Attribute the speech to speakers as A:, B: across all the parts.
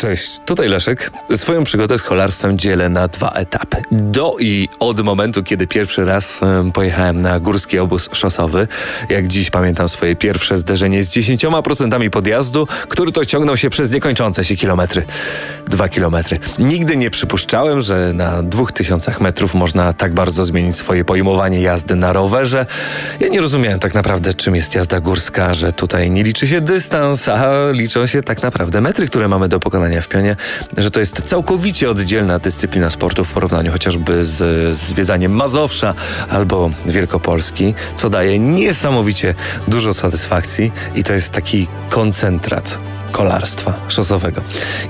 A: Cześć, tutaj Leszek. Swoją przygodę z kolarstwem dzielę na dwa etapy. Do i od momentu, kiedy pierwszy raz pojechałem na górski obóz szosowy. Jak dziś pamiętam swoje pierwsze zderzenie z 10% podjazdu, który to ciągnął się przez niekończące się kilometry. Dwa kilometry. Nigdy nie przypuszczałem, że na dwóch tysiącach metrów można tak bardzo zmienić swoje pojmowanie jazdy na rowerze. Ja nie rozumiałem tak naprawdę, czym jest jazda górska, że tutaj nie liczy się dystans, a liczą się tak naprawdę metry, które mamy do pokonania w pionie, że to jest całkowicie oddzielna dyscyplina sportu w porównaniu chociażby z zwiedzaniem Mazowsza albo Wielkopolski, co daje niesamowicie dużo satysfakcji i to jest taki koncentrat kolarstwa szosowego.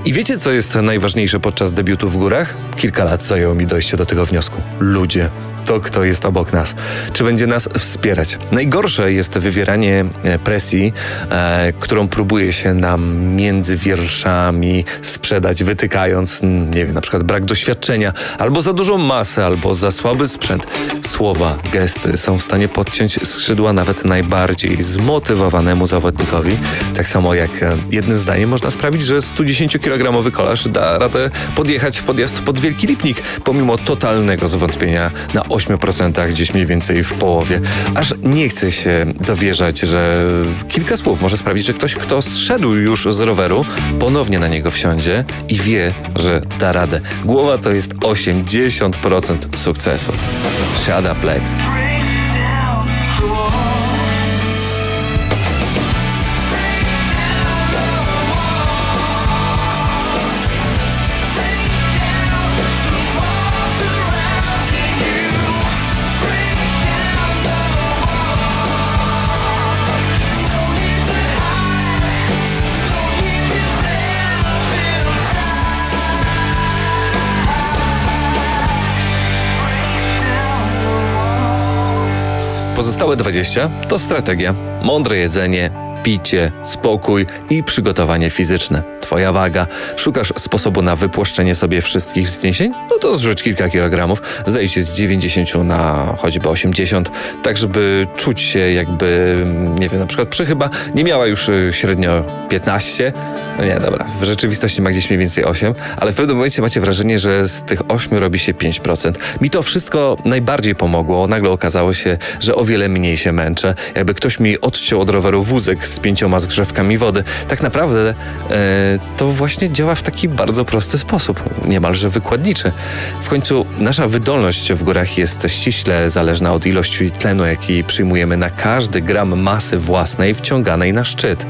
A: I wiecie, co jest najważniejsze podczas debiutu w górach? Kilka lat zajęło mi dojście do tego wniosku. Ludzie to, kto jest obok nas, czy będzie nas wspierać. Najgorsze jest wywieranie e, presji, e, którą próbuje się nam między wierszami sprzedać, wytykając, nie wiem, na przykład brak doświadczenia, albo za dużą masę, albo za słaby sprzęt. Słowa, gesty są w stanie podciąć skrzydła nawet najbardziej zmotywowanemu zawodnikowi. Tak samo jak e, jednym zdaniem można sprawić, że 110-kilogramowy kolarz da radę podjechać podjazd pod Wielki Lipnik, pomimo totalnego zwątpienia na 8%, gdzieś mniej więcej w połowie. Aż nie chce się dowierzać, że kilka słów może sprawić, że ktoś, kto zszedł już z roweru, ponownie na niego wsiądzie i wie, że da radę. Głowa to jest 80% sukcesu. Siada Plex. Pozostałe 20 to strategia, mądre jedzenie, picie, spokój i przygotowanie fizyczne. Twoja waga. Szukasz sposobu na wypłaszczenie sobie wszystkich wzniesień? No to zrzuć kilka kilogramów, zejdź z 90 na choćby 80, tak żeby czuć się jakby, nie wiem, na przykład przychyba nie miała już y, średnio 15, no nie, dobra, w rzeczywistości ma gdzieś mniej więcej 8, ale w pewnym momencie macie wrażenie, że z tych 8 robi się 5%. Mi to wszystko najbardziej pomogło. Nagle okazało się, że o wiele mniej się męczę. Jakby ktoś mi odciął od roweru wózek z pięcioma zgrzewkami wody. Tak naprawdę e, to właśnie działa w taki bardzo prosty sposób, niemalże wykładniczy. W końcu nasza wydolność w górach jest ściśle zależna od ilości tlenu, jaki przyjmujemy na każdy gram masy własnej wciąganej na szczyt.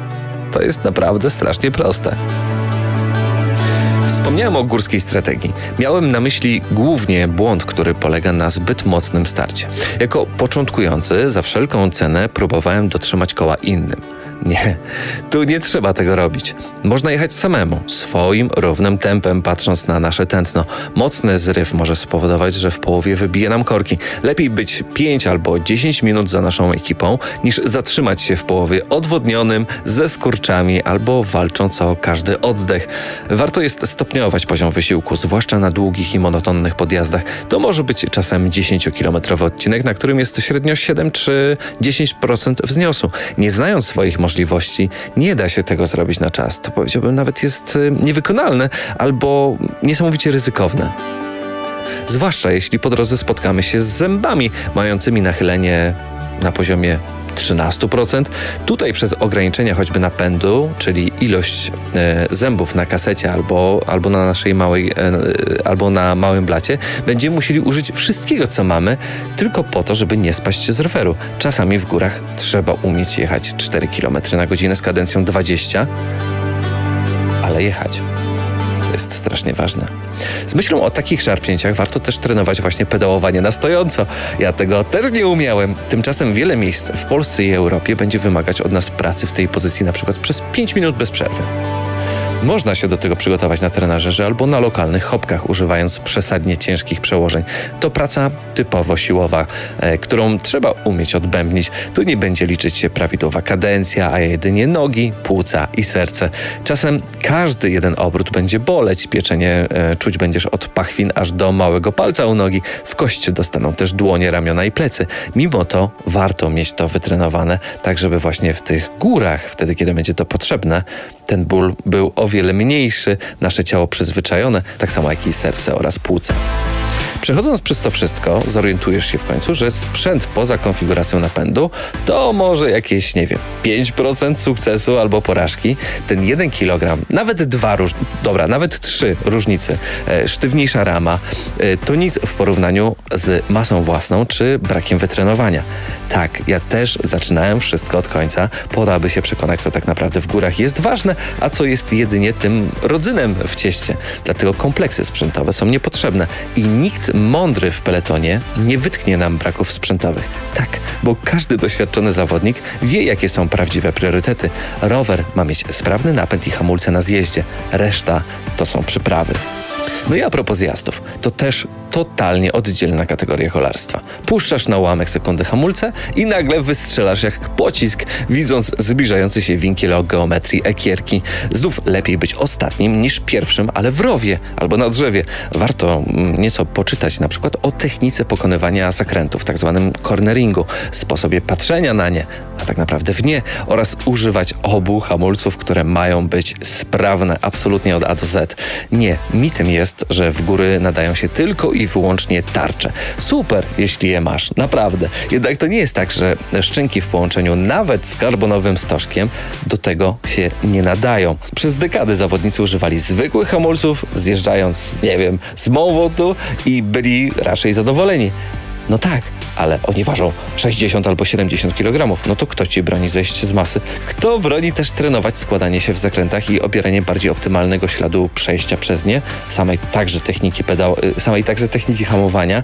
A: To jest naprawdę strasznie proste. Wspomniałem o górskiej strategii. Miałem na myśli głównie błąd, który polega na zbyt mocnym starcie. Jako początkujący za wszelką cenę próbowałem dotrzymać koła innym. Nie, tu nie trzeba tego robić. Można jechać samemu, swoim, równym tempem, patrząc na nasze tętno. Mocny zryw może spowodować, że w połowie wybije nam korki. Lepiej być 5 albo 10 minut za naszą ekipą, niż zatrzymać się w połowie odwodnionym, ze skurczami albo walcząc o każdy oddech. Warto jest stopniować poziom wysiłku, zwłaszcza na długich i monotonnych podjazdach. To może być czasem 10-kilometrowy odcinek, na którym jest średnio 7 czy 10% wzniosu. Nie znając swoich możliwości, możliwości, nie da się tego zrobić na czas. To powiedziałbym nawet jest y, niewykonalne albo niesamowicie ryzykowne. Zwłaszcza jeśli po drodze spotkamy się z zębami mającymi nachylenie na poziomie 13%. Tutaj przez ograniczenia choćby napędu, czyli ilość e, zębów na kasecie albo, albo na naszej małej, e, albo na małym blacie, będziemy musieli użyć wszystkiego, co mamy, tylko po to, żeby nie spaść z roweru. Czasami w górach trzeba umieć jechać 4 km na godzinę z kadencją 20, ale jechać. To jest strasznie ważne. Z myślą o takich szarpnięciach warto też trenować właśnie pedałowanie na stojąco. Ja tego też nie umiałem. Tymczasem wiele miejsc w Polsce i Europie będzie wymagać od nas pracy w tej pozycji na przykład przez 5 minut bez przerwy. Można się do tego przygotować na trenażerze albo na lokalnych hopkach, używając przesadnie ciężkich przełożeń. To praca typowo siłowa, e, którą trzeba umieć odbębnić. Tu nie będzie liczyć się prawidłowa kadencja, a jedynie nogi, płuca i serce. Czasem każdy jeden obrót będzie boleć, pieczenie e, czuć będziesz od pachwin aż do małego palca u nogi. W kości dostaną też dłonie, ramiona i plecy. Mimo to warto mieć to wytrenowane, tak żeby właśnie w tych górach, wtedy kiedy będzie to potrzebne, ten ból był o wiele mniejszy, nasze ciało przyzwyczajone, tak samo jak i serce oraz płuca. Przechodząc przez to wszystko, zorientujesz się w końcu, że sprzęt poza konfiguracją napędu to może jakieś, nie wiem, 5% sukcesu albo porażki. Ten 1 kg, nawet dwa, róż... dobra, nawet trzy różnice, sztywniejsza rama, e, to nic w porównaniu z masą własną czy brakiem wytrenowania. Tak, ja też zaczynałem wszystko od końca, po to, aby się przekonać, co tak naprawdę w górach jest ważne, a co jest jedynie tym rodzynem w cieście. Dlatego kompleksy sprzętowe są niepotrzebne i nikt mądry w peletonie nie wytknie nam braków sprzętowych. Tak, bo każdy doświadczony zawodnik wie, jakie są prawdziwe priorytety. Rower ma mieć sprawny napęd i hamulce na zjeździe, reszta to są przyprawy. No i a propos zjazdów, to też totalnie oddzielna kategoria kolarstwa. Puszczasz na ułamek sekundy hamulce i nagle wystrzelasz jak pocisk, widząc zbliżający się winkiel o geometrii ekierki. Znów lepiej być ostatnim niż pierwszym, ale w rowie albo na drzewie. Warto mm, nieco poczytać na przykład o technice pokonywania zakrętów, tak zwanym corneringu, sposobie patrzenia na nie, a tak naprawdę w nie, oraz używać obu hamulców, które mają być sprawne absolutnie od A do Z. Nie, mitem jest, że w góry nadają się tylko i wyłącznie tarcze. Super, jeśli je masz, naprawdę. Jednak to nie jest tak, że szczęki w połączeniu nawet z karbonowym stożkiem do tego się nie nadają. Przez dekady zawodnicy używali zwykłych hamulców, zjeżdżając, nie wiem, z Mowotu i byli raczej zadowoleni. No tak, ale oni ważą 60 albo 70 kg. No to kto ci broni zejść z masy? Kto broni też trenować składanie się w zakrętach i obieranie bardziej optymalnego śladu przejścia przez nie, samej także techniki pedał, y, samej także techniki hamowania?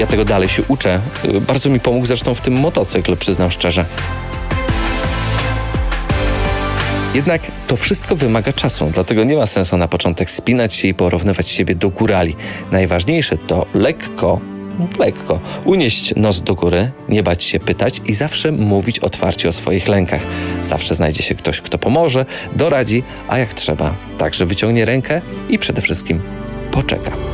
A: Ja tego dalej się uczę. Y, bardzo mi pomógł zresztą w tym motocykl, przyznam szczerze. Jednak to wszystko wymaga czasu, dlatego nie ma sensu na początek spinać się i porównywać siebie do górali. Najważniejsze to lekko lekko. Unieść nos do góry, nie bać się pytać i zawsze mówić otwarcie o swoich lękach. Zawsze znajdzie się ktoś, kto pomoże, doradzi, a jak trzeba, także wyciągnie rękę i przede wszystkim poczeka.